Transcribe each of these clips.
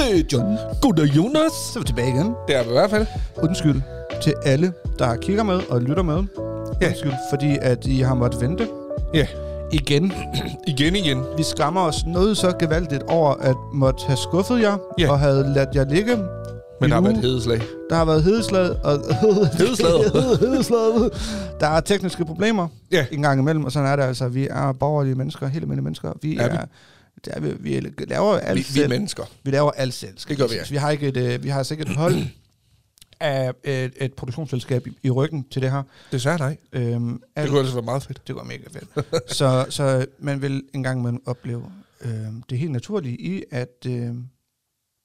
Goddag, John. Goddag, Jonas. Så er vi tilbage igen. Det er vi i hvert fald. Undskyld til alle, der kigger med og lytter med. Ja. Undskyld, fordi at I har måttet vente Ja, igen. igen igen. Vi skammer os noget så gevaldigt over at måtte have skuffet jer Ja. og havde ladt jer ligge. Men der har været hedeslag. Der har været hedeslag og... Hedeslaget. hedeslaget. Der er tekniske problemer Ja. en gang imellem, og sådan er det altså. Vi er borgerlige mennesker, helt almindelige mennesker. Vi Er vi? Det er, vi, vi laver alt Vi, vi selv. er mennesker. Vi laver alt selv. Det gør vi, ja. Vi har ikke et, øh, vi har sikkert et hold af et, et produktionsselskab i, i ryggen til det her. Desværre nej. Øhm, Det alt, kunne ellers være meget fedt. det går mega fedt. så, så man vil engang man opleve øh, det helt naturlige i, at øh,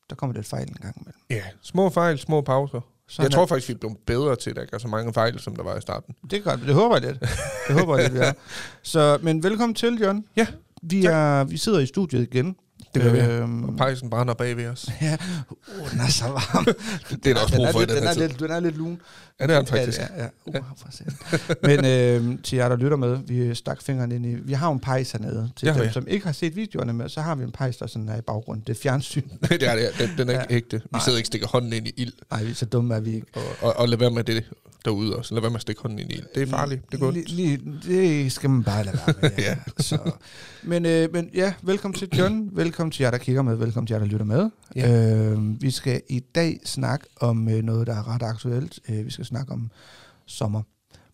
der kommer lidt fejl en gang imellem. Ja, små fejl, små pauser. Så jeg tror faktisk, vi er blevet bedre til, at der ikke er så mange fejl, som der var i starten. Det er godt, det håber jeg lidt. Det håber jeg lidt, vi er. Så, men velkommen til, John. Ja, Vi, tak. er, vi sidder i studiet igen. Det gør vi. Øhm, Og pejsen brænder bag ved os. ja, uh, den er så varm. Det er der også den brug er for i lidt, den den, her er tid. lidt, den er lidt lun. Ja, det er den faktisk. Ja, ja, ja. Uh, for satan. Men øh, til jer, der lytter med, vi stak fingeren ind i... Vi har jo en pejs hernede. Til har dem, vi. som ikke har set videoerne med, så har vi en pejs, der sådan er i baggrunden. Det er fjernsyn. det er det. Den, den er ikke Ja. ægte. Vi Nej. sidder ikke og stikker hånden ind i ild. Nej, vi er så dumme er vi ikke. Og, og, og lad være med det derude også. Lad være med at stikke hånden ind i. Det er farligt. Det går Lige, lige, det skal man bare lade være med. Ja. Ja. Så. Men, øh, men ja, velkommen til John. Velkommen til jer, der kigger med. Velkommen til jer, der lytter med. Ja. Øh, vi skal i dag snakke om øh, noget, der er ret aktuelt. Øh, vi skal snakke om sommer.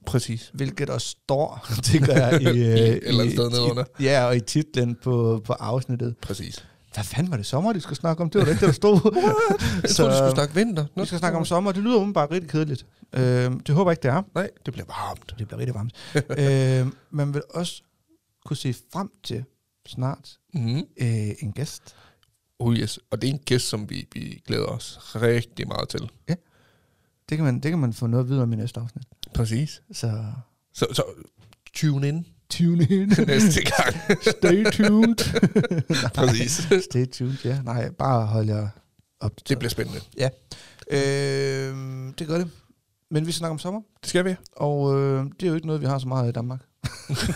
Præcis. Hvilket der står, tænker jeg, i, øh, I eller andet sted nedenunder. Ja, og i titlen på, på afsnittet. Præcis. Hvad fanden var det sommer, de skal snakke om? Det var da ikke det, der stod. Jeg så, troede, du skulle snakke vinter. Nå, vi skal snakke om sommer. Det lyder umiddelbart rigtig kedeligt. Øh, det håber jeg ikke, det er. Nej, det bliver varmt. Det bliver rigtig varmt. øh, man vil også kunne se frem til snart Mm. øh, en gæst. Oh yes. Og det er en gæst, som vi, vi glæder os rigtig meget til. Det kan, man, det kan man få noget videre om i næste afsnit. Præcis. Så Så, så tune in tune in. næste gang. Stay tuned. Præcis. Stay tuned, ja. Nej, bare hold jer op. Det bliver spændende. Øh, det gør det. Men vi snakker om sommer, Det skal vi. og øh, det er jo ikke noget, vi har så meget i Danmark.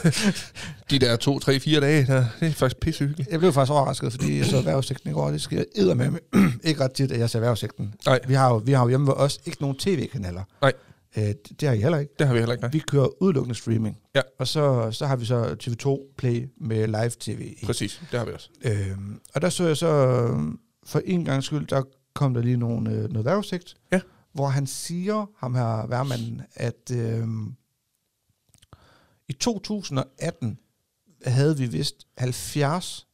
De der to, tre, fire dage, der, det er faktisk pissehyggeligt. Jeg blev faktisk overrasket, fordi jeg så erhvervssigten i går, og det sker med ikke ret tit, at jeg ser erhvervssigten. Nej. Vi har jo, vi har jo hjemme ved os ikke nogen tv-kanaler. Nej. Øh, det, det har I heller ikke. Det har vi heller ikke. Nej. Vi kører udelukkende streaming. Ja. Og så, så har vi så TV2 Play med live-tv i. Præcis, det har vi også. Øhm, og der så jeg så, for en gang skyld, der kom der lige nogle, øh, noget vejrudsigt, Ja. hvor han siger, ham her værmanden, at øhm, i 2018 havde vi vist 70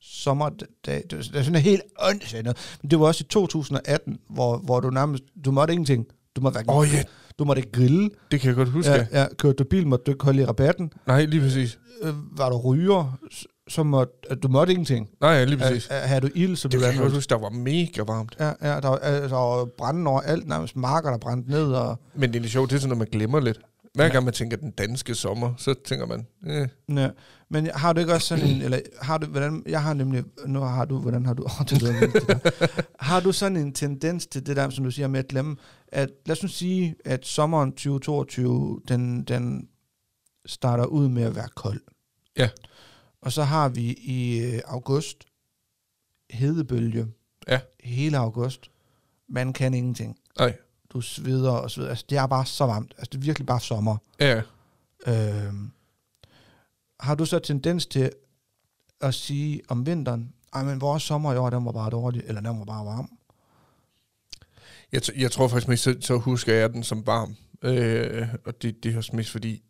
sommerdage. Det er sådan helt åndssvagt. Men det var også i 2018, hvor, hvor du nærmest, du måtte ingenting. Du måtte, hverken, oh, ja, du måtte ikke grille. det kan jeg godt huske. Ja, Ja. kørte du bil, måtte du ikke holde i rabatten. Nej, lige præcis. Øh, var du ryger, så måtte, at du måtte ingenting. Nej, lige præcis. Øh, havde du ild, så Det blev kan du jeg godt huske, der var mega varmt. Ja, ja, der var, altså, der var branden over alt, nærmest marker, der brændte ned. Og, Men det er lidt sjovt, det er sådan noget, man glemmer lidt. Hver gang man tænker den danske sommer, så tænker man, eh, ja. Men har du ikke også sådan en, eller har du, hvordan, jeg har nemlig, nu har du, hvordan har du, oh, det lyder vildt, det der. har du sådan en tendens til det der, som du siger med at glemme, at lad os nu sige, at sommeren 2022, den, den starter ud med at være kold. Ja. Og så har vi i øh, august hedebølge. Ja. Hele august. Man kan ingenting. nej. du sveder og sveder. Altså, det er bare så varmt. Altså, det er virkelig bare sommer. Ja, Øhm, har du så tendens til at sige om vinteren, ej, men vores sommer i år, den var bare dårlig, eller den var bare varm? Jeg, t- jeg tror faktisk mest, så, så husker jeg den som varm. Øh, og det, det er også mest fordi,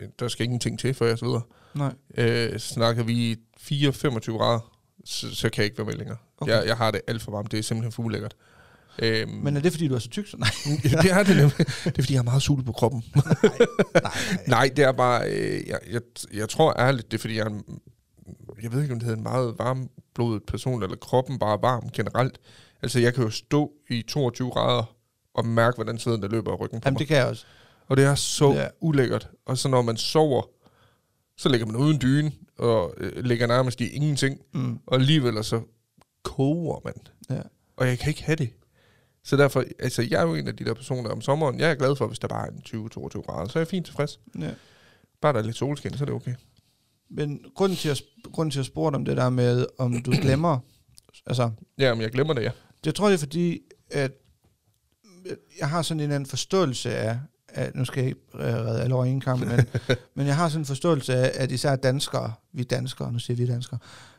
øh, der skal ingenting til, før jeg sveder. Nej. Øh, snakker vi 4-25 grader, så, så kan jeg ikke være med længere. Okay. Jeg, jeg har det alt for varmt. Det er simpelthen for ulækkert. Øhm, Men er det, fordi du er så tyk? Så nej. det er det nemlig. Det er fordi, jeg har meget sul på kroppen. nej, nej. Nej, det er bare... Øh, jeg, jeg, jeg tror ærligt, det er fordi, jeg er en, Jeg ved ikke, om det hedder en meget varmblodet person, eller kroppen bare varm generelt. Altså, jeg kan jo stå i 22 grader og mærke, hvordan sveden der løber af ryggen på Jamen, mig. det kan jeg også. Og det er så Ja. ulækkert. Og så når man sover, så ligger man uden dyne, og øh, ligger nærmest i ingenting. Mm. Og alligevel så koger man. Ja. Og jeg kan ikke have det. Så derfor, altså jeg er jo en af de der personer om sommeren, jeg er glad for, hvis der bare er en 20-22 grader, så er jeg fint tilfreds. Ja. Bare der er lidt solskin, så er det okay. Men grunden til, at, grunden til at spørge dig om det der med, om du glemmer Altså, Ja, men jeg glemmer det, ja. Det tror jeg, fordi, at jeg har sådan en anden forståelse af, at nu skal jeg ikke øh, redde alle over en kamp, men, men jeg har sådan en forståelse af, at især danskere, vi danskere, nu siger vi danskere,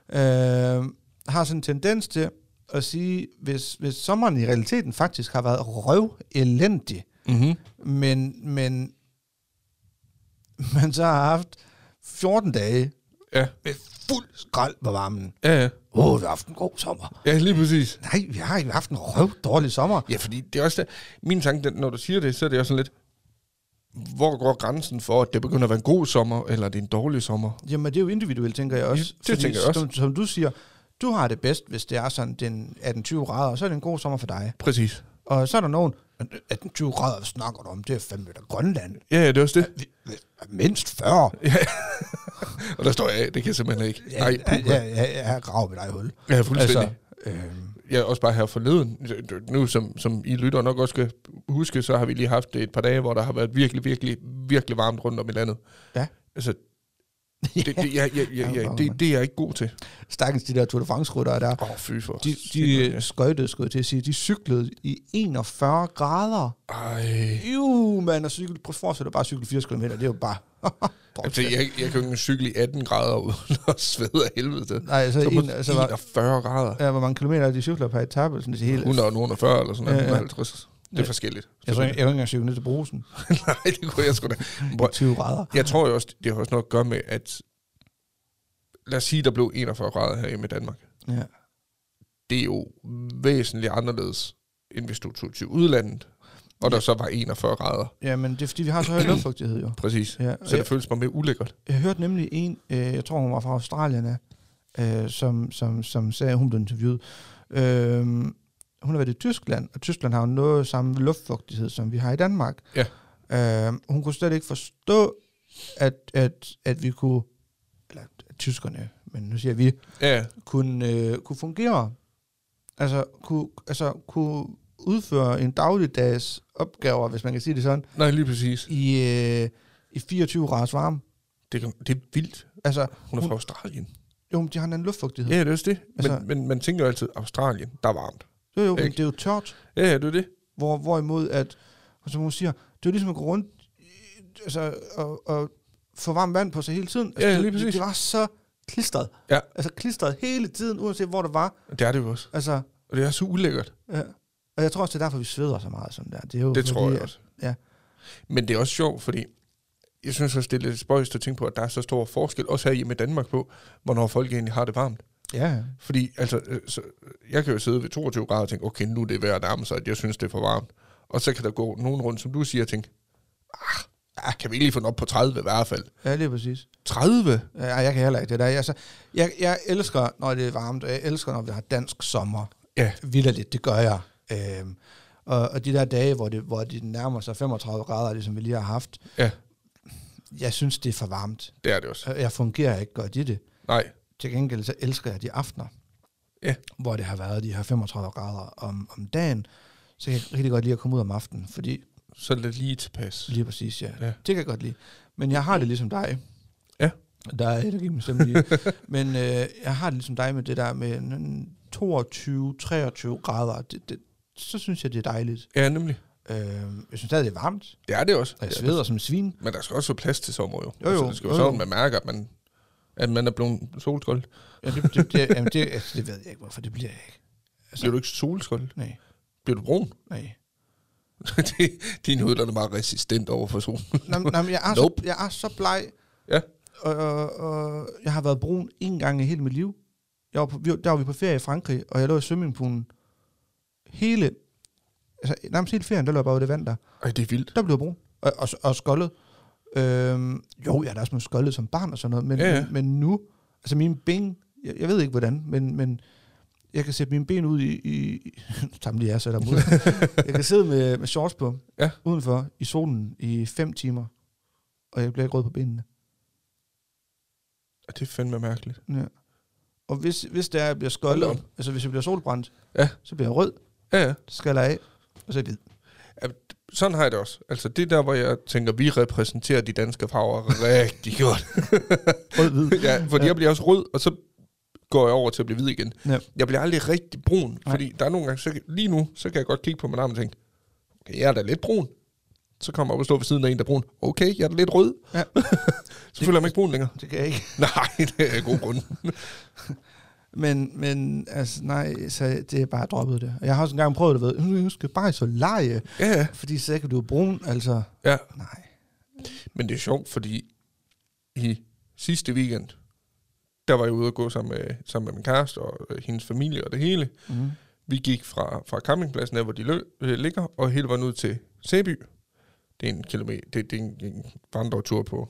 øh, har sådan en tendens til at sige, hvis, hvis sommeren i realiteten faktisk har været røv elendig, Mm-hmm. men, men man så har haft 14 dage Ja. med fuld skrald på varmen. Ja, ja. Åh, oh, vi har haft en god sommer. Ja, lige præcis. Nej, vi har ikke haft en røv dårlig sommer. Ja, fordi det er også det. Min tanke, når du siger det, så er det også sådan lidt, hvor går grænsen for, at det begynder at være en god sommer, eller det er en dårlig sommer? Jamen, det er jo individuelt, tænker jeg også. Ja, det tænker jeg også. Som, som du siger, du har det bedst, hvis det er sådan den 18-20 grader, og så er det en god sommer for dig. Præcis. Og så er der nogen, 18-20 grader, snakker du om? Det er fandme der Grønland. Ja, ja, det er også det. Mindst 40. Og der står jeg af, det kan jeg simpelthen ikke. Nej, ja, ja, ja, jeg graver dig i hul. Ja, fuldstændig. Altså, øhm, Ja, også bare her forleden. Nu, som, som I lytter nok også skal huske, så har vi lige haft et par dage, hvor der har været virkelig, virkelig, virkelig varmt rundt om i landet. Ja. Altså, det, det, ja, ja, ja, ja, det, det er jeg ikke god til. stakkels de der Tour de France-ryttere der, Åh, oh, fy for. de, de skøjtede, skulle jeg til at sige, de cyklede i 41 grader. Ej. Jo, man, og cykel, prøv at dig bare at cykle 80 km, det er jo bare... Altså, jeg, jeg kan jo ikke cykle i 18 grader uden at svede af helvede til. Nej, altså, Så en, altså var, 41 grader. ja, hvor mange kilometer er de cykler per etape? Sådan, det helt, 100 nogen 40 eller sådan noget. Ja, ja. 150. Det er Ja. forskelligt. jeg tror, jeg, jeg ikke engang cykle ned til brusen. Nej, det kunne jeg sgu da. Prøv- 20 grader. Jeg tror jo også, det har også noget at gøre med, at lad os sige, der blev 41 grader herhjemme i Danmark. Ja. Det er jo væsentligt anderledes, end hvis du tog til udlandet, og der så var 41 grader. ja, men det er fordi, vi har så høj luftfugtighed jo. Præcis. Ja, Så jeg, det føles bare mere ulækkert. jeg hørte nemlig en, øh, jeg tror hun var fra Australien, øh, som, som, som sagde, hun blev interviewet. Øh, hun har været i Tyskland, og Tyskland har jo noget samme luftfugtighed, som vi har i Danmark. Ja. Øh, hun kunne slet ikke forstå, at, at, at vi kunne, eller at tyskerne, men nu siger vi, Ja, kunne, øh, kunne fungere. Altså kunne, altså kunne udføre en dagligdags opgaver, hvis man kan sige det sådan, nej, lige præcis. i, øh, i 24 graders varme. Det, kan- det er vildt. Altså, Hun er Hun- fra Australien. jo, men de har en anden luftfugtighed. Ja, det er også det. Men, Altså- men man tænker jo altid, Australien, der er varmt. Jo, jo, men det er jo tørt. Ja, ja, det er det. Hvor, hvorimod, at, som hun siger, det er jo ligesom at gå rundt altså, og, og få varmt vand på sig hele tiden. Altså, Ja, lige præcis. Det, det var så klistret. Ja. Altså klistret hele tiden, uanset hvor det var. Det er det jo også. Altså, Og det er så ulækkert. ja. Og jeg tror også, det er derfor, vi sveder så meget sådan der. Det, er jo Det tror fordi, jeg også. ja. Men det er også sjovt, fordi jeg synes også, det er lidt spøjst at tænke på, at der er så stor forskel, også her hjemme i Danmark på, hvornår folk egentlig har det varmt. Ja. Fordi altså, øh, så, jeg kan jo sidde ved 22 grader og tænke, okay, nu er det værd at nærme sig, at jeg synes, det er for varmt. Og så kan der gå nogen rundt, som du siger, og tænke, ah, ah, kan vi ikke lige få den op på 30 i hvert fald? Ja, lige præcis. 30? Ja, jeg kan heller ikke det der. Altså, jeg, jeg elsker, når det er varmt, og jeg elsker, når vi har dansk sommer. Ja. Vildt det gør jeg. Øhm, og, og de der dage, hvor det, hvor det nærmer sig 35 grader, ligesom vi lige har haft, Ja. jeg synes, det er for varmt. Det er det også. Og Jeg fungerer ikke godt i det. Nej, Til gengæld så elsker jeg de aftener, Ja. hvor det har været de her 35 grader om, om dagen. Så jeg kan rigtig godt lide at komme ud om aftenen, fordi så er det lige tilpas. lige præcis, ja. Ja. Det kan jeg godt lide. Men jeg har det ligesom dig. Ja. Der er et, der giver mig lige. Men øh, jeg har det ligesom dig med det der med en 22-23 grader. Det, det, så synes jeg, det er dejligt. Ja, nemelig. Øh, jeg synes stadig, det er varmt, Det er det også. og jeg Det er sveder som en svin. Men der skal også være plads til sommer jo. Jo, jo. Altså, det skal jo Jo, sådan, man mærker, at man, at man er blevet solskold. Ja, det, det, det, jamen, det, altså, det ved jeg ikke, hvorfor det bliver jeg ikke. Altså, Bliver du ikke solskold? Nej, Bliver du brun? nej. Det- Din hud der er meget resistent over for solen. Nå, nå, jeg, er Nope. så, jeg er så bleg, Ja. og, og, og jeg har været brun en gang i hele mit liv. Jeg var på, vi, der var vi på ferie i Frankrig, og jeg lå i swimmingpoolen hele, altså nærmest hele ferien, der jeg bare ude i det vand der. Ej, det er vildt. Der blev brun, og, og, og skoldet. Øhm, jo, jeg er da også blevet skoldet som barn og sådan noget, men, Ja, ja. men, men nu, altså mine ben, jeg, jeg ved ikke hvordan, men, men jeg kan sætte mine ben ud i, i sammen lige jeg sætter dem ud. jeg kan sidde med, med shorts på, Ja. udenfor, i solen, i fem timer, og jeg bliver ikke rød på benene. Ja, Det er fandme mærkeligt. Ja. Og hvis, hvis det er, at jeg bliver skoldet, altså hvis jeg bliver solbrændt, Ja. så bliver jeg rød, Ja, ja. så skal jeg af, og så hvid. Sådan har jeg det også. Altså, det er der, hvor jeg tænker, vi repræsenterer de danske farver rigtig godt. Rød, hvid. ja, fordi Ja. jeg bliver også rød, og så går jeg over til at blive hvid igen. Ja. Jeg bliver aldrig rigtig brun, Nej. fordi der er nogle gange, så, lige nu, så kan jeg godt kigge på min arm og tænke, okay, jeg er da lidt brun. Så kommer jeg op og står ved siden af en, der er brun. Okay, jeg er da lidt rød. Ja. så føler jeg mig ikke brun længere. Det kan jeg ikke. Nej, det er god grund. Men, men altså, nej, så det er bare droppet det. Og Jeg har også engang prøvet det ved, nu skal bare så lege, ja, ja. fordi så kan du brun, altså, ja. nej. Men det er sjovt, fordi i sidste weekend, der var jeg ude og gå sammen med, sammen med min kæreste og øh, hendes familie og det hele. Mm. Vi gik fra, fra campingpladsen, der hvor de lø, øh, ligger, og hele vejen ud til Sæby. Det er en kilometer, det, det er en, en vandretur på,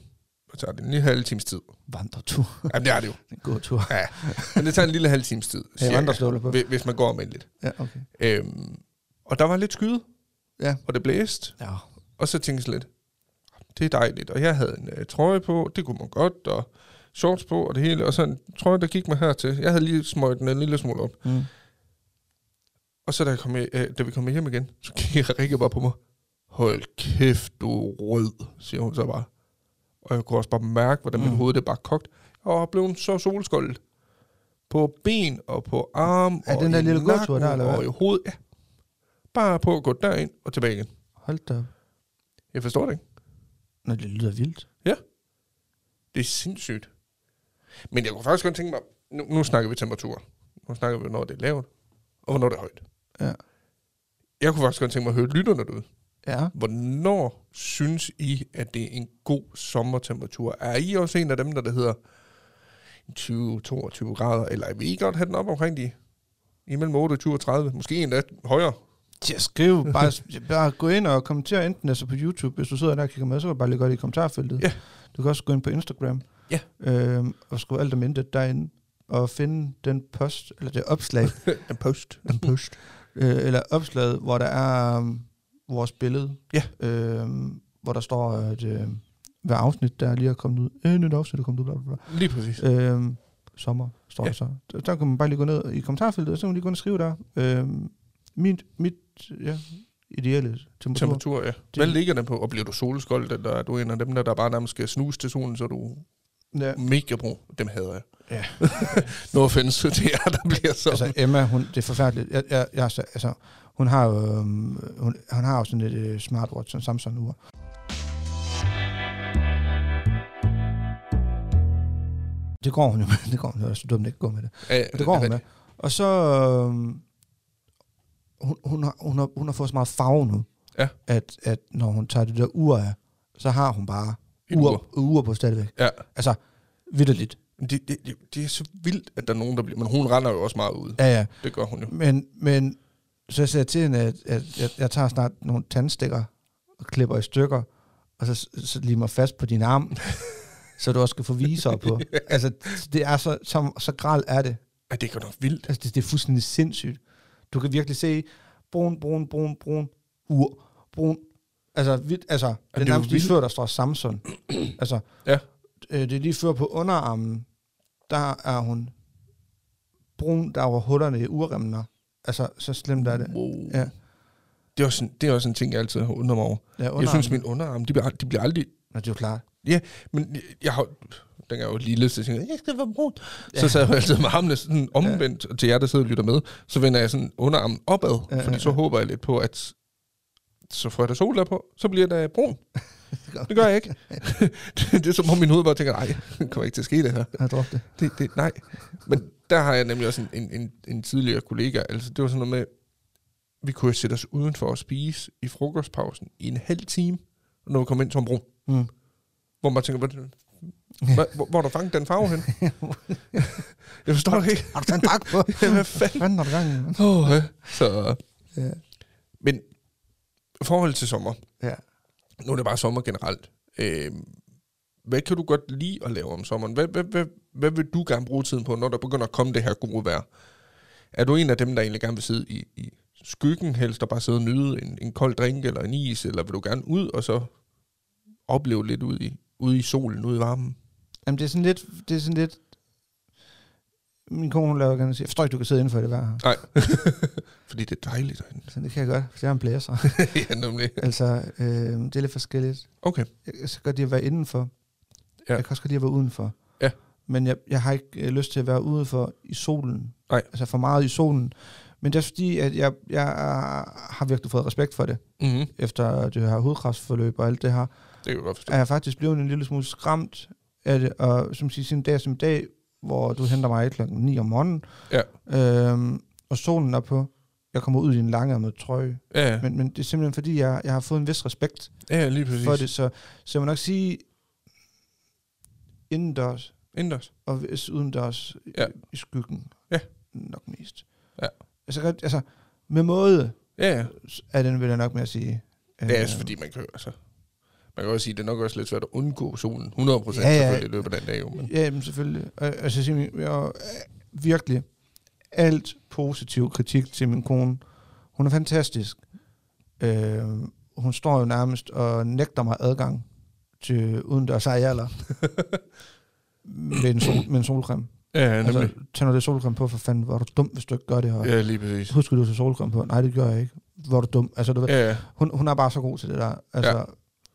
hvad tager det, en lille halv times tid. Vandretur. Jamen, det er det jo. En god tur. Ja, men det tager en lille halv times tid, Ja, vandrestøvler på. hvis- hvis man går almindeligt. Ja, okay. Øhm, og der var lidt skyde, Ja. og det blæste, Ja. og så tænkte jeg sådan lidt, det er dejligt, og jeg havde en øh, trøje på, det kunne man godt, og shorts på, og det hele, og så en trøje, der gik mig hertil. Jeg havde lige smøgt den en lille smule op. Mm. Og så da, jeg kom, hjem- øh, da vi kom hjem igen, så kigger Rikke bare på mig. Hold kæft, du er rød, siger hun så bare. Og jeg kunne også bare mærke, hvordan mm. Mit hoved det bare kogt. Jeg var blevet så solskoldet. På ben og på arm Er og den der lille gåtur der, eller Og hvad? i hovedet, ja. Bare på at gå derind og tilbage igen. Hold da. Jeg forstår det ikke. Nå, det lyder vildt. Det er sindssygt. Men jeg kunne faktisk godt tænke mig, nu, nu snakker vi temperatur. Nu snakker vi, hvornår det er lavt, og hvornår det er højt. Ja. Jeg kunne faktisk godt tænke mig at høre lytterne derude. Ja. Hvornår synes I, at det er en god sommertemperatur? Er I også en af dem, der, der hedder 20-22 grader, eller vil I godt have den op omkring de imellem 28 og 30? Måske endda højere. Til at skrive, bare, bare gå ind og kommentere enten altså på YouTube, hvis du sidder der og kigger med, så kan du bare lægge godt i kommentarfeltet. Ja. Du kan også gå ind på Instagram. Ja. Øhm, og skrive alt om intet derinde, og finde den post, eller det opslag, En post. en post, øh, eller opslaget, hvor der er um, vores billede, Ja. øh, hvor der står, at øh, hver afsnit, der lige er kommet ud, øh, nyt afsnit er kommet ud, bla bla bla. Lige præcis. Øh, sommer, står Ja. der så. Der, der kan man bare lige gå ned i kommentarfeltet, og så kan man lige gå ind og skrive der. Øh, mit, mit ja, ideelle temperatur. Temperatur, ja. Hvad ligger den på? Og bliver du solskold, eller er du en af dem, der, der bare nærmest skal snuse til solen, så du Ja. mega brun? Dem hader jeg. Ja. no offense til jer, der bliver sådan. Altså Emma, hun, det er forfærdeligt. Jeg, jeg, jeg, altså, hun har jo øhm, hun, hun har jo sådan et øh, smartwatch, sådan Samsung ur. Det går hun jo med. Det går hun jo. Det er så dumt, ikke gå med det. Ja, Det går hun med. Og så... Øhm, hun, hun, har, hun, har, hun har fået så meget farve nu, Ja. at, at når hun tager det der ur af, så har hun bare ur. ur på stadigvæk. Ja. Altså, vidderligt. Det, det, det, det er så vildt, at der er nogen, der bliver... Men hun render jo også meget ud. Ja, ja. Det gør hun jo. Men, men så jeg siger til hende, at, at jeg, jeg tager snart nogle tandstikker og klipper i stykker, og så, så limer fast på din arm, så du også skal få viser på. Altså, det er så, så, så gral er det. Ja, det er godt nok vildt. Altså, det, det er fuldstændig sindssygt. Du kan virkelig se brun, brun, brun, brun, ur, brun. Altså, vildt, altså det er det er nærmest lige vildt. før, der står Samsung. altså, Ja. øh, det er lige før på underarmen, der er hun brun, der er over hullerne i urremmene. Altså, så slemt er det. Wow. Ja. Det er, også en, det er også en ting, jeg altid har undret mig over. Ja, Jeg synes, min underarm, de bliver, de bliver aldrig... Nå, det er jo klart. Men jeg- jeg har... Den er jo lille, så jeg tænker, jeg skal være brun. Ja. Så sad jeg altid med armene sådan omvendt ja. til jer, der sidder og lytter med. Så vender jeg sådan underarmen opad, Ja, ja, fordi ja, så ja. håber jeg lidt på, at så får jeg da sol der på, så bliver der brun. Det gør jeg ikke. det, det er som om min hoved bare tænker, nej, det kommer ikke til at ske det her. Jeg droppede det. Det, det, nej. Men der har jeg nemlig også en, en, en, en tidligere kollega, altså det var sådan noget med, vi kunne sætte os udenfor og spise i frokostpausen i en halv time, når vi kom ind som brun. Mm. Hvor man tænker, hvor, hvor, hvor, har du fanget den farve hen? jeg forstår det ikke. Har du taget en dragt på? Hvad fanden? Hvad har du gang i? Oh, ja. Så, Ja. men i forhold til sommer, ja. nu er det bare sommer generelt. Øh, hvad kan du godt lide at lave om sommeren? Hvad, hvad, hvad, hvad vil du gerne bruge tiden på, når der begynder at komme det her gode vejr? Er du en af dem, der egentlig gerne vil sidde i, i skyggen, helst og bare sidde og nyde en, en kold drink eller en is, eller vil du gerne ud og så opleve lidt ude i, ude i solen, ude i varmen? Jamen, det er sådan lidt... Det er sådan lidt min kone hun laver gerne sige, jeg forstår ikke, du kan sidde inden for det vejr her. Nej, fordi det er dejligt derinde. Så det kan jeg godt, for jeg er en blæser. ja, nemlig. altså, øh, det er lidt forskelligt. Okay. Jeg kan så godt lide at være indenfor. Ja. Jeg kan også godt lide at være udenfor. Men jeg, jeg har ikke øh, lyst til at være ude for i solen. Nej. Altså for meget i solen. Men det er fordi, at jeg, jeg har virkelig fået respekt for det, Mm-hmm. efter det her hudkræftforløb og alt det her. Det kan jeg godt forstå. Er jeg faktisk blevet en lille smule skræmt af det, og som siger, sin dag som dag, hvor du henter mig klokken 9 om morgenen, Ja. øhm, og solen er på, jeg kommer ud i en langærmet trøje, Ja, ja. men, men det er simpelthen fordi, jeg, jeg har fået en vis respekt ja lige præcis. for det, så, så jeg må nok sige, indendørs, Indendørs. og hvis udendørs Ja. i skyggen, Ja. nok mest. Ja. Altså, altså, med måde Ja, ja. er den, vil jeg nok med at sige. Det er Øh, også fordi, man kan, altså, man kan også sige, det er nok også lidt svært at undgå solen. 100 procent Ja, ja. selvfølgelig i løbet af den dag. Jo, men, Ja, men selvfølgelig. Altså, Signe, jeg virkelig alt positiv kritik til min kone. Hun er fantastisk. Øh, hun står jo nærmest og nægter mig adgang til udendørs arealer med, en sol, med en solcreme. ja, ja, Altså, nemlig. tag nu det solcreme på, for fanden, hvor er du dum, hvis du ikke gør det. Og, Ja, lige præcis. Husk, at du tage solcreme på. Nej, det gør jeg ikke. Hvor er du dum. Altså, du ved, Ja, ja. hun, hun er bare så god til det der. Altså, Ja. ja.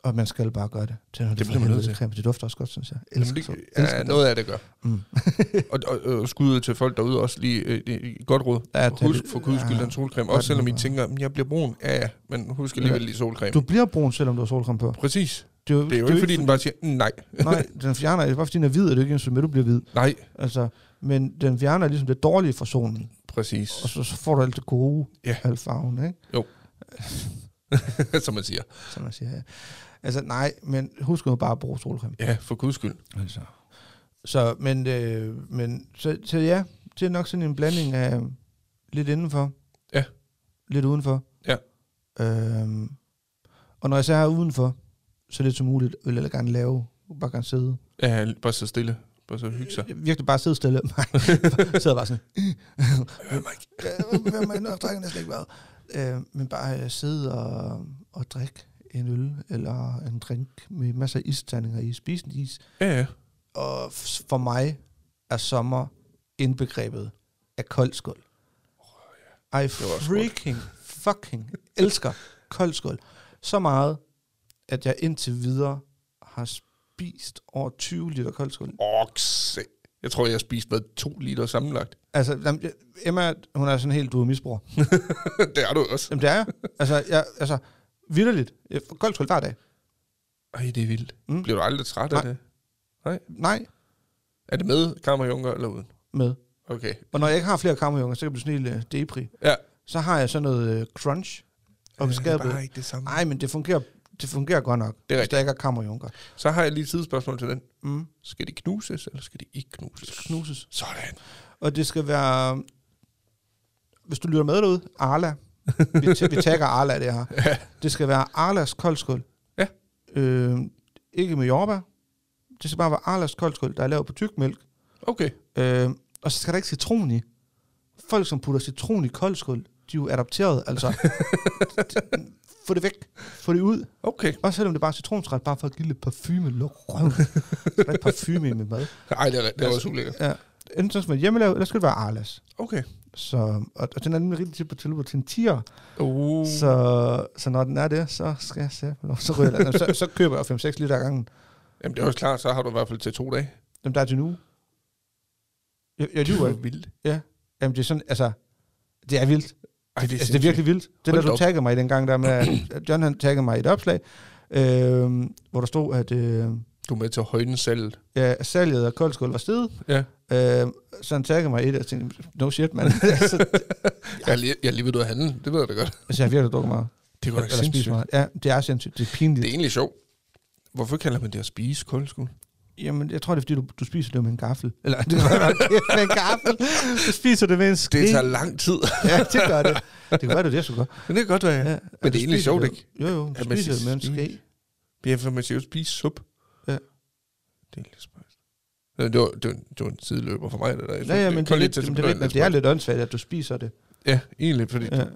Og man skal bare gøre det. Nu Det for bliver man nødt til. Creme. Det dufter også godt, synes jeg. Jamen, Elsker, det, sol. ja, Elsker det. noget af det gør. Mm. Og, og, og skud ud til folk derude også lige øh, det et godt råd. Ja, Ja, det husk det- for guds skyld ja. den solcreme. Også selvom I tænker, "Men jeg bliver brun. Ja, ja, men husk alligevel lige solcreme. Du bliver brun, selvom du har solcreme på. Præcis. Det er jo, Det er jo ikke, fordi den bare siger, nej. Nej, den fjerner, det er bare fordi, den er hvid, og det er ikke ens med, du bliver hvid. Nej, Altså, men den fjerner ligesom det dårlige fra solen, præcis. og så, så får du alt det gode Ja. af farven, ikke? Som man siger. Som man siger. ja. Altså, nej, men husk nu bare at bruge solcreme. Ja, for guds skyld. Altså. Så, men, øh, men så, så ja, det er nok sådan en blanding af lidt indenfor. Ja. Lidt udenfor. Ja. Øhm, og når jeg så er udenfor, så lidt som muligt, vil jeg gerne lave, bare gerne sidde. Ja, bare så stille. Bare så hygge sig. Jeg virkelig bare sidde stille. Nej, sidder bare sådan. Hør mig ikke. Ja, Hvem er jeg drikker næsten ikke hvad. Øh, men bare øh, sidde og, og drikke en øl, eller en drink med masser af isterninger i, spise is. Ja, ja. Og for mig er sommer indbegrebet af kold skål. I var også freaking fucking elsker kold skål. Så meget, at jeg indtil videre har spist over 20 liter kold skål. Okse. Jeg tror, jeg har spist hvad, to liter sammenlagt. Altså, jamen, Emma, hun er sådan helt du er det er du også. Jamen, det er jeg. Altså, jeg, altså vidderligt. Jeg får Kold skål hver dag. Ej, det er vildt. Mm. Bliver du aldrig træt af Nej. det? Nej, Er det med kammerjunker eller uden? med. Okay. Og når jeg ikke har flere kammerjunger, så kan jeg blive sådan uh, depri. Ja. Så har jeg sådan noget uh, crunch op i det er bare ikke det samme. Nej, men det fungerer, det fungerer godt nok, Det er hvis der ikke er kammerjunker. Så har jeg lige et sidespørgsmål til den. Mm. Skal de knuses, eller skal de ikke knuses? Knuses. Sådan. Og det skal være... Hvis du lytter med derude, Arla. vi, t- vi tagger Arla det her. Det skal være Arlas koldskål. Ja. Øh, ikke med jordbær. Det skal bare være Arlas koldskål, der er lavet på tykmælk. Okay. Øh, og så skal der ikke citron i. Folk, som putter citron i koldskål, de er jo adopteret, altså. Få det væk. Få det ud. Okay. Også selvom det bare er citronsret, bare for at give lidt parfume. Luk røven. Er ikke parfume i mit mad. Ej, det er, det er også ulækkert. Ja. Enten så skal det være hjemmelavet, eller skal det være Arlas. Okay. Så, og, og den er nemlig rigtig tit på tilbud til en tier. Uh. Så, så når den er det, så skal jeg se. Så, ryger jeg, så, så køber jeg 5-6 liter ad gangen. Jamen, det er også klart, så har du i hvert fald til to dage. Dem der er til nu. Jeg, jeg lyver ikke. vildt. Ja. Jamen det er sådan, altså, det er vildt. Ej, det er, Altså, det er virkelig vildt. Det Hold der, da du op. taggede mig i den gang der med, at John han taggede mig i et opslag, øh, hvor der stod, at øh, Du er med til at højne salget. ja, salget af koldskål var steget. Ja. Øh, så han taggede mig i det, og jeg tænkte, no shit, mand. altså, Jeg er lige, jeg er lige ved at handle. Det ved jeg da godt. altså, jeg har virkelig drukket meget. Det er Eller spist sindssygt. meget. Ja, det er sindssygt. Det er pinligt. Det er egentlig sjovt. Hvorfor kalder man det at spise koldskål? Jamen, jeg tror, det er, fordi du, du spiser det med en gaffel. Eller, det være, med en gaffel. Du spiser det med en ske. Det tager lang tid. Ja, det gør det. Det kan være, det er det, skulle gøre. Men det kan godt være, ja. Ja, Men det er egentlig sjovt, ikke? Jo, jo. Du At spiser det med en ske. Det er for, man siger jo spise sup. Ja. Det er lidt spøjst. Ja, Det var, det, var, det var en sideløber for mig, det der. Ja, ja, men det, er lidt, til det, er men det er lidt åndssvagt, at du spiser det. Ja, egentlig, fordi Ja. du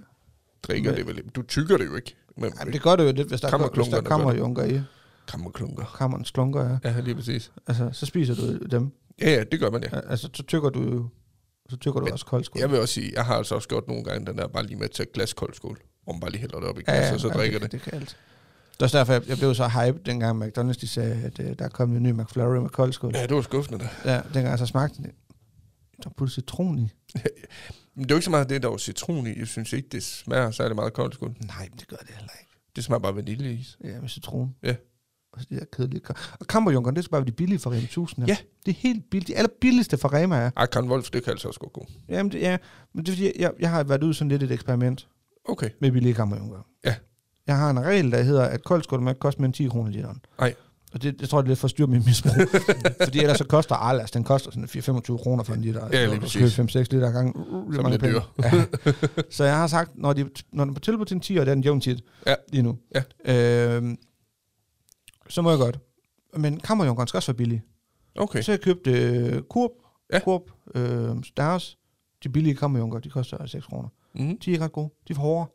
drikker Men- det vel. Du tykker det jo ikke. Men Ej, men det gør det jo lidt, hvis der, hvis der kommer gør det. junker i. kammerklunker. Kammerens klunker, ja. Ja, lige præcis. Altså, så spiser du dem. Ja, ja, det gør man, ja. Altså, så tykker du jo så tykker du Men også koldskål. Jeg vil også sige, jeg har altså også gjort nogle gange den der bare lige med at tage et glas koldskål, man bare lige hælder det op i glas, ja, ja, og så ja, drikker det. det. Det kan alt. er også derfor, jeg, jeg blev så hype, dengang McDonald's de sagde, at uh, der er kommet en ny McFlurry med koldskål. Ja, det var skuffende da. Ja, dengang jeg så smagte den. Der var puttet citron i. Men det er jo ikke så meget det, der var citron i. Jeg synes ikke, det smager særlig meget koldt skål. Nej, men det gør det heller ikke. Det smager bare vaniljeis. Ja, med citron. Ja. Og så de der kedelige. Og Kammerjunkeren, det skal bare være de billige fra Rema 1000 her. Ja. Det er helt billigt. De allerbilligste fra Rema er. Ej, Karen Wolf, det kan altså også gå god. Jamen, det, ja, men det er fordi, jeg, jeg har været ude sådan lidt et eksperiment Okay. med billige kammerjunker. Ja. Jeg har en regel, der hedder, at koldskål må ikke koste mere end 10 kroner literen. Nej. Og det, jeg tror, det er lidt for styr mit misbrug. fordi ellers så koster Arlas, den koster sådan 4-25 kroner for en liter. Ja, lige præcis. 5-6 liter ad gangen. Uh, bliver det penge. Ja. så jeg har sagt, når, de, når den er på tilbud til en 10, og det er den jævn tit Ja. lige nu, Ja. øhm, så må jeg godt. Men kammerjunkeren skal også være billig. Okay. Så jeg købte øh, Kurp, Ja. Kurp, øh, deres, de billige kammerjunker, de koster 6 kroner. Mm. De er ikke ret gode. De er for hårde.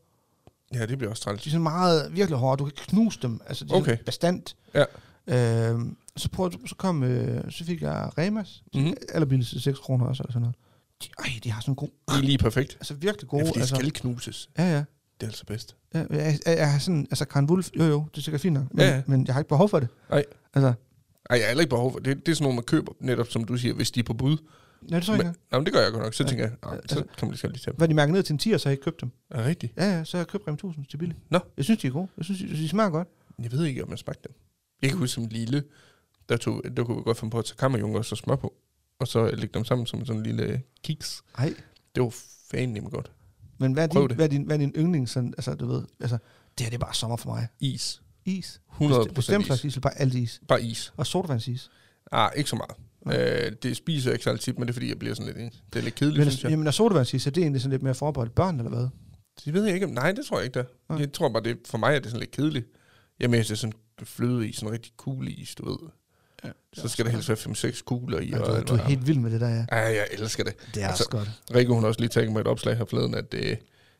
Ja, det bliver også De er træls. sådan meget, virkelig hårde. Du kan knuse dem. Altså, de er Okay. sådan bestandt. Ja. Øhm, så, prøvede, så, kom, øh, så fik jeg Remas. De mm. allerbilligste 6 kroner også, eller sådan noget. De, ej, de har sådan god, Det er lige perfekt. altså virkelig gode. Ja, fordi det altså, skal knuses. ja, ja. Det er altså bedst. ja jeg, jeg, jeg, har sådan, altså Karen Wolf, jo jo, det er sikkert fint nok, men, Ja, ja. men jeg har ikke behov for det. Nej. Altså, Ej, jeg har heller ikke behov for det. Det er sådan noget, man køber, netop som du siger, hvis de er på bud. ja, det tror jeg Men, ikke. nej, men det gør jeg godt nok. Så Ja. tænker jeg, nej, så Altså- kan man lige så lige tage dem. Hvad de mærker ned til en 10'er, så har jeg ikke købt dem. Er det rigtigt? Ja, ja, så har jeg købt Rem 1000 til billigt. Nå. Jeg synes, de er gode. Jeg synes, de, de smager godt. Jeg ved ikke, om jeg smagte dem. Jeg kan huske som lille, der, tog, der kunne vi godt finde på at tage kammerjunker og så smør på. Og så lægge dem sammen som sådan en lille kiks. Ej. Det var fanden godt. Men hvad er, din, det. hvad, er din, hvad er din yndling? Sådan, altså, du ved, altså, det her det er bare sommer for mig. Is. Is. 100 Bestemt is. is, eller bare alt is. Bare is. Og sodavandsis. Ah, ikke så meget. Nå. Øh, det spiser jeg ikke så tit, men det er fordi, jeg bliver sådan lidt... Det er lidt kedeligt, Men, synes jeg. jamen, er sodavandsis, er det egentlig sådan lidt mere forberedt børn, eller hvad? Det ved jeg ikke. Nej, det tror jeg ikke, der. Nej. Jeg tror bare, det for mig er det sådan lidt kedeligt. Jeg det er sådan fløde i, sådan rigtig cool is, du ved. Ja, Så skal der helst være 5-6 kugler i. Ja, du, du er helt vild med det der, ja. Ja, jeg elsker det. Det er Altså, også godt. Rikke, hun har også lige tænkt mig et opslag her forleden, at, øh,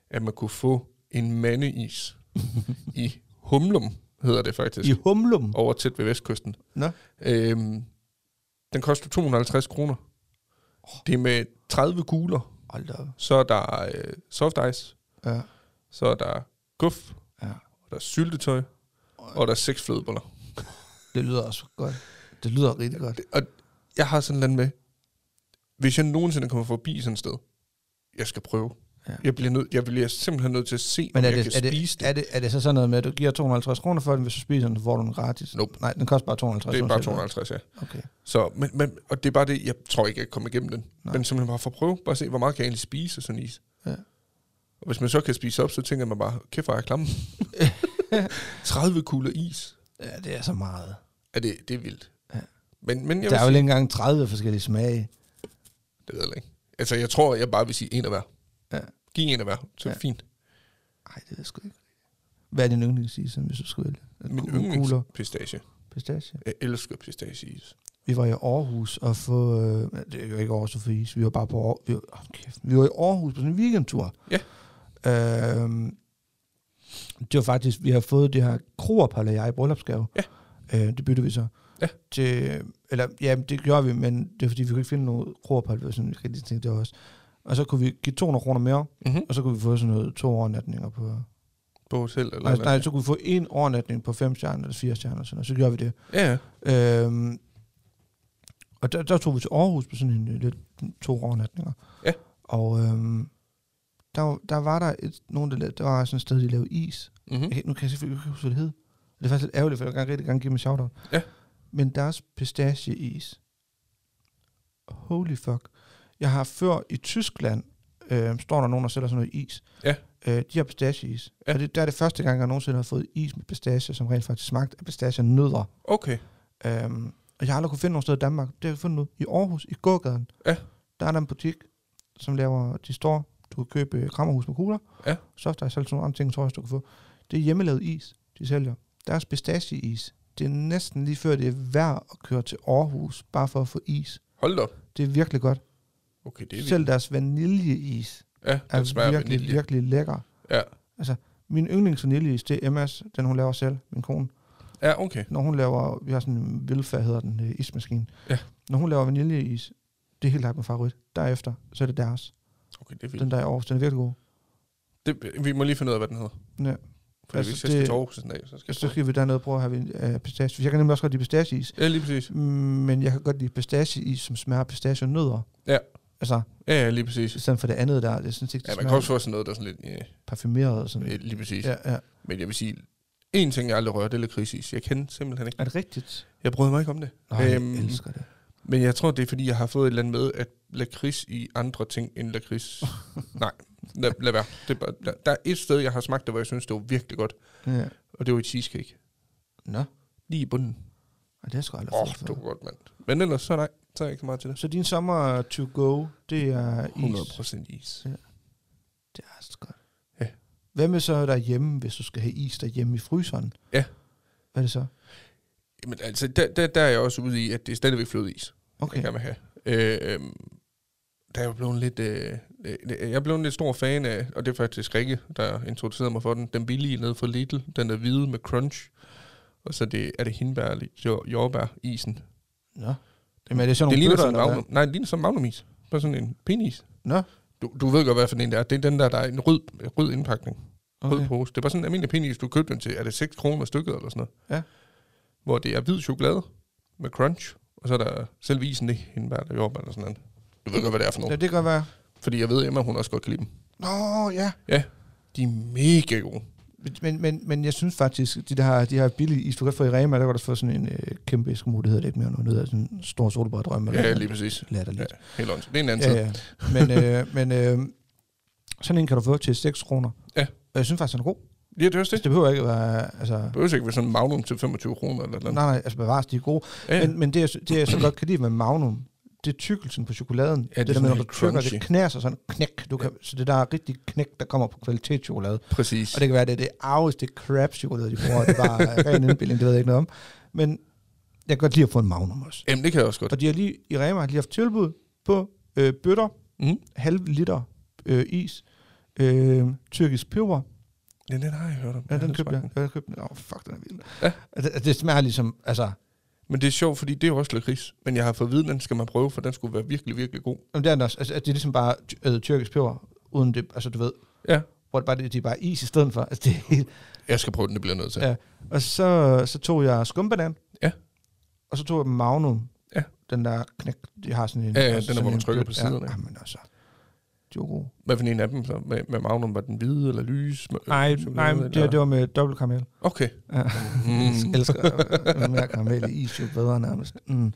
at man kunne få en mandeis i Humlum, hedder det faktisk, I humlum. over tæt ved vestkysten. Nå. Øhm, den koster 250 kroner. Det er med 30 kugler. Hold da. Så er der øh, soft ice, Ja. så er der guf, ja. og der er syltetøj, og der er seks flødeboller. Det lyder også godt. Det lyder rigtig godt. Og jeg har sådan noget med, hvis jeg nogensinde kommer forbi sådan et sted, jeg skal prøve. Ja. Jeg, bliver nød, jeg bliver simpelthen nødt til at se, Men om er jeg det, kan er, spise det, det. er, det, er det så sådan noget med, at du giver 250 kroner for den, hvis du spiser den, så får du den gratis? Nope. Nej, den koster bare 250 Det er bare uanset hvad. 250, ja. Okay. Så, men, men, og det er bare det, jeg tror ikke, jeg kan komme igennem den. Nej. Men simpelthen bare for at prøve, bare se, hvor meget kan jeg egentlig spise sådan is. Ja. Og hvis man så kan spise op, så tænker man bare, kæft, hvor er jeg klam. 30 kugler is. Ja, det er så meget. Er det, det er vildt. Ja. Men, men jeg Der er jo ikke engang 30 forskellige smage. det ved jeg ikke. Altså, jeg tror, jeg bare vil sige en af hver. Ja. Giv en af hver, så er det Ja. fint. Nej, det ved jeg sgu ikke. Hvad er din yndlingsis, hvis du skulle vælge? Min yndlingspistache. pistache. Jeg elsker pistacheis. Vi var i Aarhus og få... Øh, det er jo ikke Aarhus for is. Vi var bare på. Vi var, oh, kæft, vi var i Aarhus på sådan en weekendtur. Ja. Øhm, det var faktisk... Vi har fået det her kroerpalle, jeg i bryllupsgave. Ja. Øh, det byttede vi så. Ja. Til, eller, ja, det gjorde vi, men det er fordi, vi kunne ikke finde noget var sådan, vi rigtig tænkte, det var også. Og så kunne vi give 200 kroner mere, Mm-hmm. og så kunne vi få sådan noget to overnatninger på... På hotel eller hvad? nej, så kunne vi få en overnatning på fem stjerner eller fire stjerner, sådan, og så gjorde vi det. Ja. Øhm, og der, der tog vi til Aarhus på sådan en øh, lidt to overnatninger. Ja. Og øhm, der, der var der et, nogen, der, lavede, der var sådan et sted, de lavede is. Mm-hmm. Jeg, nu kan jeg selvfølgelig ikke huske, hvad det hed. Det er faktisk lidt ærgerligt, for jeg vil gerne rigtig gerne give dem en shout-out. Ja. Men deres pistacheis. Holy fuck. Jeg har før i Tyskland, øh, står der nogen, der sælger sådan noget is. Ja. Øh, de har pistacheis. Ja. Og det, der er det første gang, jeg nogensinde har fået is med pistache, som rent faktisk smagte af pistache-nødder. Okay. Øhm, og jeg har aldrig kunne finde nogen sted i Danmark. Det har jeg fundet ud i Aarhus, i gågaden. Ja. Der er der en butik, som laver, de står, du kan købe øh, krammerhus med kugler. Ja. Soft ice, sådan nogle andre ting, tror jeg, du kan få. Det er hjemmelavet is, de sælger. Deres pistacheis. Det er næsten lige før, det er værd at køre til Aarhus, bare for at få is. Hold da op. Det er virkelig godt. Okay, det er Selv deres vaniljeis Ja, er virkelig, vanilje. virkelig lækker. Ja. Min yndlings vaniljeis, det er Emmas, den hun laver selv, min kone. Ja, okay. Når hun laver, vi har sådan en Vilfa, hedder den, øh, ismaskine. Ja. Når hun laver vaniljeis, det er helt klart min favorit. Derefter, så er det deres. Okay, det er vildt. Den der i Aarhus, den er virkelig god. Det, vi må lige finde ud af, hvad den hedder. Ja. Fordi Altså, hvis jeg skal det- til Aarhus en dag, så skal jeg Så skal vi dernede og prøve at have uh, pistache. Jeg kan nemlig også godt lide pistacheis. Ja, lige præcis. Mm, Men jeg kan godt lide pistacheis, som smager pistache og nødder. Ja. Altså, Ja, ja, lige præcis. i stedet for det andet der, det synes ikke, det Ja, man kan også få sådan noget, der er sådan lidt... Ja, parfumeret og sådan. lige præcis. Ja, ja. Men jeg vil sige, en ting, jeg aldrig rører, det er lakridsis. Jeg kender simpelthen ikke. Er det rigtigt? Jeg bryder mig ikke om det. Nej, jeg Øhm, elsker det. Men jeg tror, det er fordi, jeg har fået et eller andet med, at lakrids i andre ting end lakrids. Nej, lad, lad være. Det er bare, der, der er et sted, jeg har smagt det, hvor jeg synes, det var virkelig godt. Ja. Og det var i cheesecake. Nå, Lige i bunden. og det har jeg sgu aldrig Åh, oh, fået det før. var godt, mand. Men ellers, så nej. Så er jeg ikke så meget til det. Så din sommer to go, det er is. 100% is. Det er altså godt. Ja. Hvad med så derhjemme, hvis du skal have is derhjemme i fryseren? Ja. Hvad er det så? Men altså, der, der, der er jeg også ude i, at det er stadigvæk flødeis, Okay. jeg gerne vil have. Øh, øhm, der er jeg blevet lidt... Øh, jeg er blevet lidt stor fan af, og det er faktisk Rikke, der introducerede mig for den, den billige nede fra Lidl, den der hvide med crunch. Og så det, er det hindbær jord- jordbær-isen. Nå. Jamen, er det sådan Det nogle bøtter, sådan eller magnum. Nej, det ligner sådan magnumis. Bare sådan en penis. Nå, Du, du ved godt, hvad for en det er. Det er den der, der er en rød, rød indpakning. Okay. Rød pose. Det er bare sådan en almindelig penis, du købte den til. Er det 6 kroner stykket eller sådan noget? Ja. Hvor det er hvid chokolade med crunch. Og så er der selv isen det hindbær eller jordbær eller sådan noget. Du ved godt, hvad det er for Ja, noget. det kan godt være. Fordi jeg ved, at Emma, hun også godt kan lide dem. Nå, ja. De er mega gode. Men, men, men jeg synes faktisk, de der, de her billige is, du kan få i Rema, der kan du få sådan en øh, kæmpe æskemo, det hedder det ikke mere nu, det hedder sådan en stor solbræddrøm. Ja, lige præcis. Latterligt. Ja, helt ånds. Det er en anden Ja, ja. Men, øh, men øh, sådan en kan du få til 6 kroner. Ja. Og jeg synes faktisk, den er god. Ja, det er også Altså, det. det behøver ikke at være... Altså, Det behøver ikke være sådan en magnum til 25 kroner eller noget. nej, nej, altså bevares, de er gode. Ja, ja. Men, men det, jeg, det, jeg så godt kan lide med Magnum, det er tykkelsen på chokoladen. Ja, det er det der med, når du tykker, det knæser sådan knæk. Du kan, Så det der er rigtig knæk, der kommer på kvalitetschokolade. præcis. Og det kan være, det er det arveste crab-chokolade, de bruger. Det er bare ren indbildning, det ved jeg ikke noget om. Men jeg kan godt lide at få en Magnum også. Jamen, det kan jeg også godt. Og de har lige, i Rema har de haft tilbud på øh, bøtter, Mm. halv liter øh, is, øh, tyrkisk peber. Ja, den har jeg hørt om. Ja, den købte jeg. Ja, jeg købte den. Åh, oh, fuck, den er vild. Ja. Det, det smager ligesom, altså, Men det er sjovt, fordi det er jo også lakrids. Men jeg har fået at vide, at den skal man prøve, for den skulle være virkelig, virkelig god. Jamen, det er den også. Altså, det er ligesom bare øh, tyrkisk peber, uden det, altså du ved, Ja. hvor det bare, det, det er bare is i stedet for. Altså, det er helt, Jeg skal prøve den, det bliver nødt til. Ja. og så, så tog jeg skumbanan. Ja. Og så tog jeg Magnum. Ja. Den der knæk, de har sådan en... Ja, ja, den er, sådan hvor man trykker på siderne. Ja, jamen altså, de var gode. Hvad for en af dem så? Med, med Magnum, var den hvide eller lys? Nej, nej, eller? det, det var med dobbelt karamel. Okay. Ja. Mm. Jeg elsker mere karamel i is, jo bedre nærmest. Mm.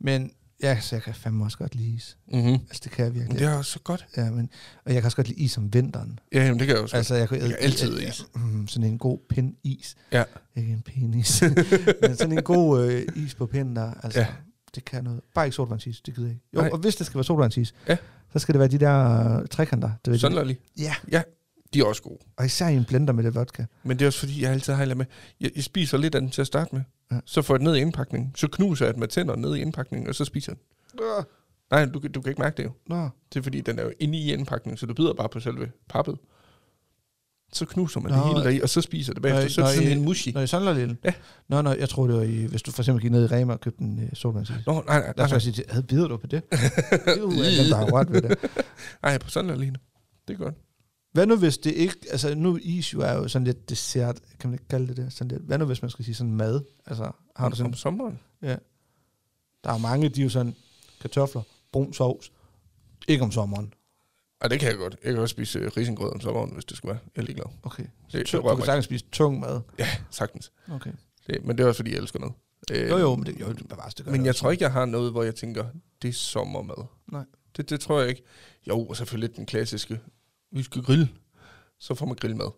Men ja, så jeg kan fandme også godt lide is. Mm-hmm. Altså, det kan jeg Men virkelig. det er også så godt. Ja, men, og jeg kan også godt lide is om vinteren. Ja, jamen, det kan jeg også Altså, jeg kan, Jeg kan altid is. Mm, sådan en god pind is. Ja. Ikke en penis. men sådan en god øh, is på pinden der. Altså, Ja. det kan noget. Bare ikke sodavandsis, det gider jeg ikke. Jo, Nej. og hvis det skal være sodavandsis, Ja. Så skal det være de der øh, trekanter. Det ved lige. Ja, Ja, de er også gode. og især i en blender med det vodka. Men det er også fordi, jeg altid har hejlet med. Jeg, jeg spiser lidt af den til at starte med. Ja. Så får jeg den ned i indpakningen. Så knuser jeg den med tænder ned i indpakningen, og så spiser jeg den. Øh. Nej, du, kan- du kan ikke mærke det jo. Nå, Det er fordi, den er jo inde i indpakningen, så du bider bare på selve pappet. Så knuser man Nå, det hele deri, og så spiser det bagefter. når- Så er det sådan I- en mushi. når I sådan lille. Ja. Nå, nå, jeg tror det var i, hvis du for eksempel gik ned i Rema og købte en øh, sodavandsis. Nå, nej, nej, Der nej, skal jeg sige, havde bider du på det? det er jo dem, der har ret ved det. nej, på alene. Det er godt. Hvad nu hvis det ikke, altså nu is jo er jo sådan lidt dessert, kan man ikke kalde det det? Sådan lidt. Hvad nu hvis man skal sige sådan mad? Altså, har du sådan, Om sommeren? der er mange, de er jo sådan kartofler, brun sovs, ikke om sommeren. Ej, det kan jeg godt. Jeg kan også spise uh, risengrød om sommeren, hvis det skulle være. Jeg er ligeglad. Okay. Det, Så, det du kan sagtens spise tung mad. Ja, sagtens. Okay. Det, men det er også, fordi jeg elsker noget. Øh, Jo, jo, men det, jo, det bevares, det gør Men jeg også. tror ikke, jeg har noget, hvor jeg tænker, det er sommermad. Nej. Det, det tror jeg ikke. Jo, og selvfølgelig den klassiske. Vi skal grille. Så får man grillmad.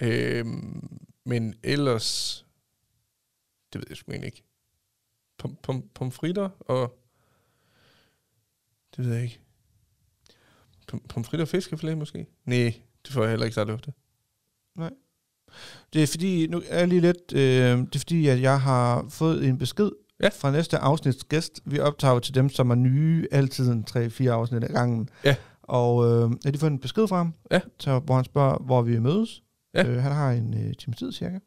Øhm, men ellers, det ved jeg sgu egentlig ikke. Pom, pom, pomfritter og, det ved jeg ikke. Pom, pomfritter og fiskefilet måske? Nej, det får jeg heller ikke så ofte. Det er fordi, nu er jeg lige lidt, øh, det er fordi, at jeg har fået en besked Ja. fra næste afsnits gæst. Vi optager til dem, som er nye, altid en 3-4 afsnit ad gangen. Ja. Og øh, jeg har lige fået en besked fra ham, Ja. så, hvor han spørger, hvor vi mødes. Ja. Øh, han har en øh, time tid cirka,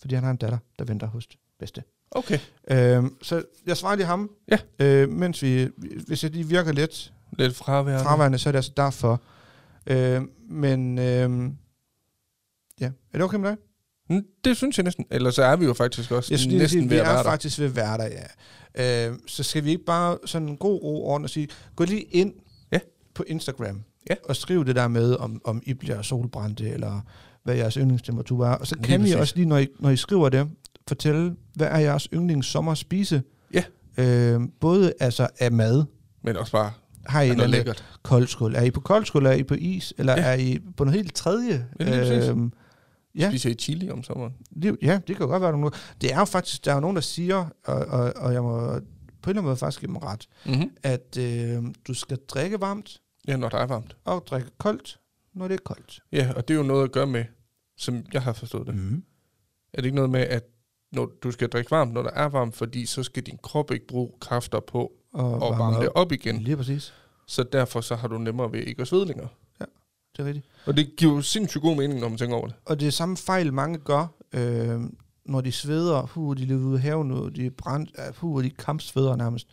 fordi han har en datter, der venter hos det bedste. Okay. Øh, så jeg svarer lige ham, Ja. øh, mens vi, hvis jeg lige virker lidt Lidt fraværende. fraværende, så er det altså derfor. Øh, men øh, Ja. Er det okay med dig? Mm, Det synes jeg næsten. Ellers så er vi jo faktisk også Jeg lige næsten sige, vi ved at er være der. faktisk ved at være der, ja. Øh, så skal vi ikke bare sådan en god ro orden og sige, gå lige ind Ja. på Instagram Ja. og skriv det der med, om, om I bliver solbrændte, eller hvad jeres yndlingstemperatur er. Og så Lige kan I præcis. også lige, når I, når I skriver det, fortælle, hvad er jeres yndlings sommerspise? Ja. Øh, både altså af mad. Men også bare Har I en noget lækkert. koldskål? Er I på koldskål, er I på is, eller Ja. er I på noget helt tredje? Ja. Øhm, ja. Spiser I chili om sommeren? Det, ja, det kan godt være nogle. Det er jo faktisk, der er jo nogen, der siger, og, og, og jeg må på en eller anden måde faktisk give dem ret, Mm-hmm. at øh, du skal drikke varmt Ja, når der er varmt. og drikke koldt, når det er koldt. Ja, og det er jo noget at gøre med, som jeg har forstået det. Mm. Er det ikke noget med, at når du skal drikke varmt, når der er varmt, fordi så skal din krop ikke bruge kræfter på Og, at varme det op igen. Lige præcis. Så derfor så har du nemmere ved ikke at svede længere. Det er rigtigt. Og det giver jo sindssygt god mening, når man tænker over det. Og det er samme fejl, mange gør, øh, når de sveder, hu, de lever ude i haven nu, de er brændt, hu, de kampsveder nærmest.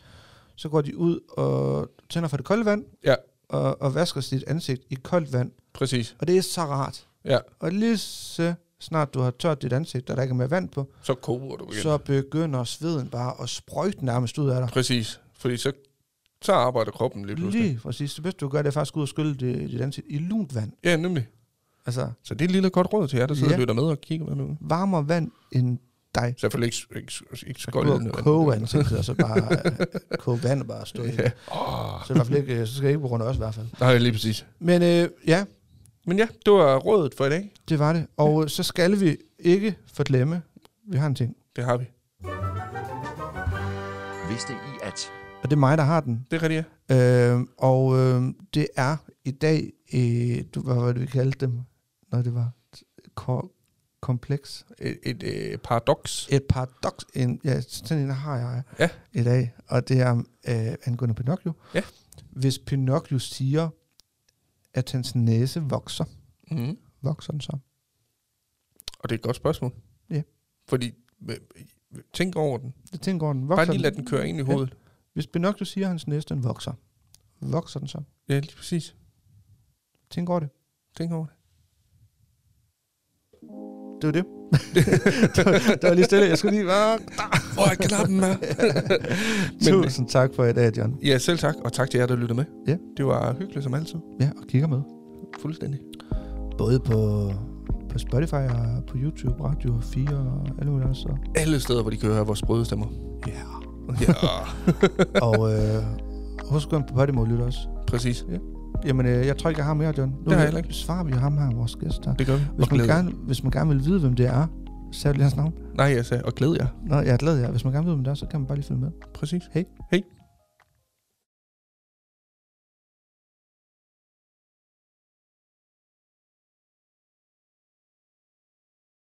Så går de ud og tænder for det kolde vand, Ja. og, og vasker sit ansigt i koldt vand. Præcis. Og det er så rart. Ja, Og lige så snart du har tørt dit ansigt, og der ikke er mere vand på, så koger du igen. så begynder sveden bare at sprøjte nærmest ud af dig. Præcis. Fordi så, så arbejder kroppen lige pludselig. Lige præcis. Det bedste du gør, det er faktisk ud og skylle dit, dit ansigt i lunt vand. Ja, nemlig. Altså, Så det er et lille godt råd til jer, der sidder Ja. og lytter med og kigger med nu. varmere vand end dig. Selvfølgelig ikke, ikke, ikke skoldende. og koge ansigtet, og så bare øh, koge vand og bare stå i. Ja. Oh. Så, i hvert fald ikke, så skal jeg ikke på grund af os i hvert fald. Nej, lige præcis. Men øh, ja, Men ja, det var rådet for i dag. det var det. Og øh, så skal vi ikke forglemme, vi har en ting. Det har vi. Vidste I at... Og det er mig, der har den. Det er rigtigt, ja. Øh, og øh, det er i dag, øh, du, hvad var det, vi kaldte dem, når det var ko- kompleks. Et, et, et paradoks. Et paradoks, en, ja, sådan en har jeg Ja. i dag, og det er øh, angående Pinocchio. Ja. Hvis Pinocchio siger, at hans næse vokser, Mm. vokser den så? Og det er et godt spørgsmål. Ja. Fordi, øh, tænk over den. Det tænker over den. Vokser Bare lige lad den køre ind i hovedet. Hvis Pinocchio siger, at hans næse den vokser, vokser den så? Ja, lige præcis. Tænk over det. Tænk over det. Det var det. det, var, det var lige stille. Jeg skulle lige... Hvor er knappen med? Men- Tusind tak for i dag, John. Ja, selv tak. Og tak til jer, der lyttede med. Ja. Det var hyggeligt som altid. Ja, og kigger med. Fuldstændig. Både på, på Spotify og på YouTube, Radio 4 og alle mulige andre steder. Alle steder, hvor de kan høre vores brøde stemmer. Ja. Ja, og øh, husk at gå ind på Podimo og lytte også. præcis. Jamen, øh, jeg tror ikke, jeg har mere, John. Nu Det har jeg ikke. svarer vi ham her, vores gæst her. Det gør vi. Hvis Og man, jer. gerne, hvis man gerne vil vide, hvem det er, så er det lige hans navn. Nej, jeg sagde, og glæd jer. Nå, jeg er glad, ja. Hvis man gerne vil vide, hvem det er, så kan man bare lige følge med. Præcis. Hej. Hej.